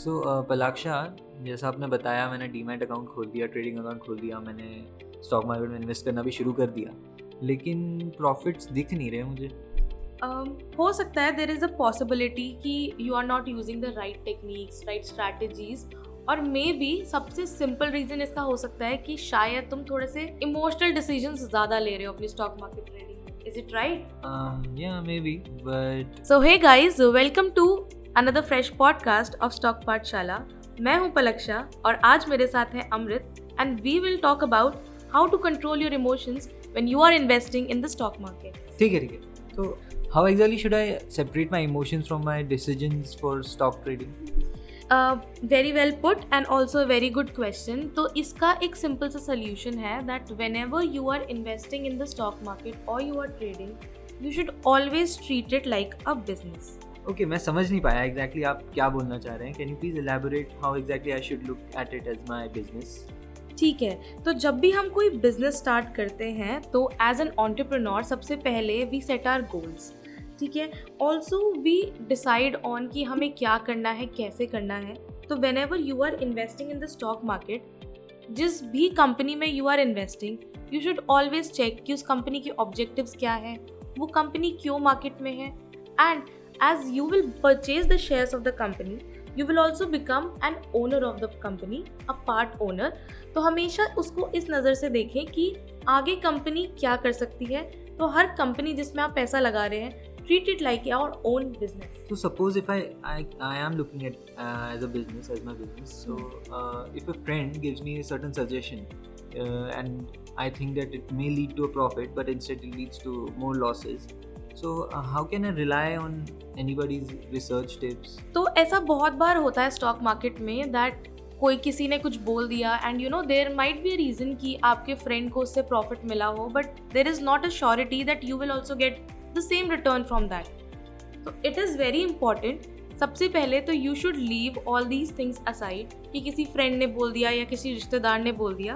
सो so, पलाक्षा जैसा आपने बताया मैंने डीमैट अकाउंट खोल दिया ट्रेडिंग अकाउंट खोल दिया मैंने स्टॉक मार्केट में इन्वेस्ट करना भी शुरू कर दिया। लेकिन प्रॉफिट्स दिख नहीं रहे मुझे। Um, हो सकता है देर इज़ अ पॉसिबिलिटी कि you are not using the right techniques right strategies और मे बी सबसे सिंपल रीजन इसका हो सकता है कि शायद तुम थोड़े से इमोशनल डिसीज़न ज़्यादा ले रहे हो अपनी stock market trading is it right या maybe but so hey guys welcome to another fresh podcast of stock Pathshala मैं हूँ पलक्षा और आज मेरे साथ है Amrit and we will talk about how to control your emotions when you are investing in the stock market ठीक है ठीक है। तो how exactly should I separate my emotions from my decisions for stock trading very well put and also very good question तो इसका एक simple सा solution है that whenever you are investing in the stock market और you are trading you should always treat it like a business okay मैं समझ नहीं पाया एग्जैक्टली आप क्या बोलना चाह रहे हैं। Can you please elaborate how exactly I should look at it as my business ठीक है तो जब भी हम कोई बिज़नेस स्टार्ट करते हैं तो एज एन ऑन्टरप्रनोर सबसे पहले वी सेट आर गोल्स ठीक है? ऑल्सो वी डिसाइड ऑन कि हमें क्या करना है, कैसे करना है। तो whenever you are investing in the stock market जिस भी कंपनी में you are investing you should always check कि उस कंपनी के ऑब्जेक्टिव्स क्या है, वो कंपनी क्यों मार्केट में है? And as you will purchase the shares of the company you will also become an owner of the company a part owner तो हमेशा उसको इस नज़र से देखें कि आगे कंपनी क्या कर सकती है तो हर कंपनी जिसमें आप पैसा लगा रहे हैं treat it like your own business. So suppose if I I, I am looking at uh, as a business as my business. So uh, if a friend gives me a certain suggestion uh, and I think that it may lead to a profit, but instead so how can I rely on anybody's research tips तो ऐसा बहुत बार होता है stock market में that कोई किसी ने कुछ बोल दिया and you know there might be a reason कि आपके फ्रेंड को उससे प्रॉफिट मिला हो but there is not a surety that you will also get the same return from that तो इट इज़ वेरी इंपॉर्टेंट सबसे पहले तो you should leave all these things aside कि किसी फ्रेंड ने बोल दिया या किसी रिश्तेदार ने बोल दिया.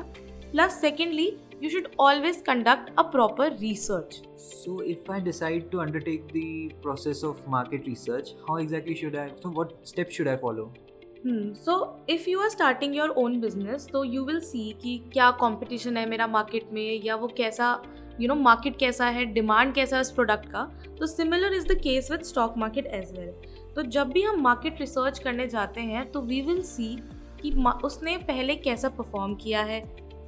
Plus secondly you should always conduct a proper research. So, if I decide to undertake the process of market research, how exactly should I? So, what steps should I follow? Hmm. So, if you are starting your own business, तो you will see कि क्या competition है मेरा market में या वो कैसा you know market कैसा है डिमांड कैसा है इस प्रोडक्ट का तो similar is the case with stock market as well तो जब भी हम मार्केट रिसर्च करने जाते हैं तो वी विल सी कि उसने पहले कैसा परफॉर्म किया है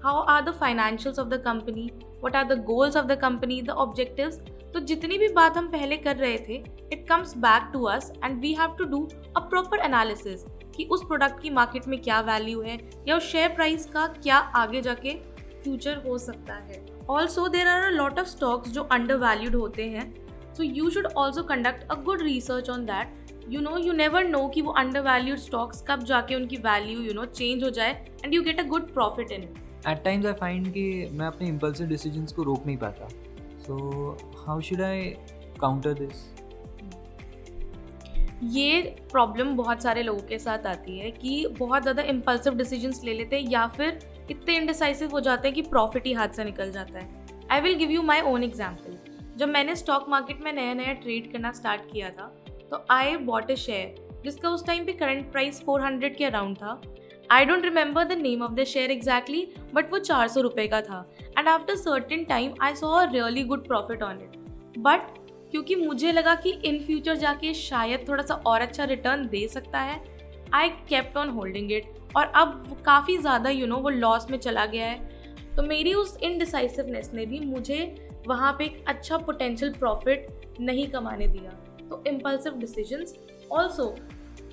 how are the financials of the company what are the goals of the company the objectives तो जितनी भी बात हम पहले कर रहे थे it comes back to us and we have to do a proper analysis कि उस प्रोडक्ट की मार्केट में क्या वैल्यू है या उस शेयर प्राइस का क्या आगे जाके फ्यूचर हो सकता है। Also there are a lot of stocks जो अंडर वैल्यूड होते हैं। So you should also conduct a good research on that you know you never know कि वो अंडर वैल्यूड स्टॉक्स कब जाके उनकी वैल्यू यू नो चेंज हो जाए and you get a good profit in it at times I find कि मैं अपने इम्पल्सिव डिसीजंस को रोक नहीं पाता। So how should I counter this ये प्रॉब्लम बहुत सारे लोगों के साथ आती है कि बहुत ज़्यादा इम्पल्सिव डिसीजंस ले लेते हैं या फिर इतने इनडिसाइसिव हो जाते हैं कि प्रॉफिट ही हाथ से निकल जाता है। I will give you my own example जब मैंने स्टॉक मार्केट में नया नया ट्रेड करना स्टार्ट किया था तो आई बॉट ए शेयर जिसका उस टाइम पे करंट प्राइस 400 के अराउंड था। I don't remember the name of the share exactly but वो चार सौ रुपये का था. And after certain time I saw a really good profit on it but क्योंकि मुझे लगा कि इन फ्यूचर जाके शायद थोड़ा सा और अच्छा रिटर्न दे सकता है I kept on holding it और अब काफ़ी ज़्यादा यू नो वो लॉस में चला गया है. तो मेरी उस इनडिसाइसिवनेस ने भी मुझे वहाँ पे एक अच्छा पोटेंशियल प्रॉफिट नहीं कमाने दिया. तो इम्पल्सिव डिसीजंस ऑल्सो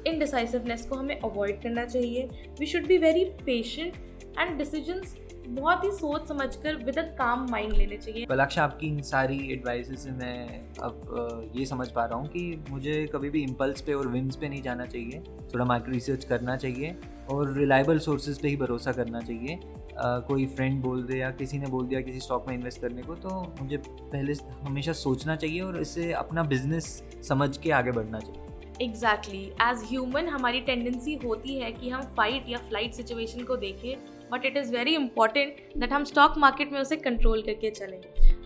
इनडिसाइसिवनेस को हमें अवॉइड करना चाहिए. We should be very patient and decisions बहुत ही सोच समझ कर विद काम माइंड लेने चाहिए. पलाक्षा आपकी इन सारी एडवाइस से मैं अब ये समझ पा रहा हूँ कि मुझे कभी भी इम्पल्स पे और विम्स पे नहीं जाना चाहिए. थोड़ा मार्केट रिसर्च करना चाहिए और रिलायबल सोर्सेज पे ही भरोसा करना चाहिए. आ, कोई फ्रेंड बोल दे या किसी ने बोल दिया किसी स्टॉक में इन्वेस्ट करने को तो मुझे पहले हमेशा सोचना चाहिए और इससे अपना बिज़नेस समझ के आगे बढ़ना चाहिए. एग्जैक्टली एज ह्यूमन हमारी टेंडेंसी होती है कि हम फाइट या फ़्लाइट सिचुएशन को देखें but it is very important that हम स्टॉक मार्केट में उसे कंट्रोल करके चलें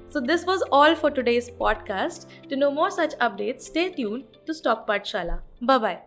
So this was all for today's podcast. To know more such updates, stay tuned to Stock Patshala. Bye bye.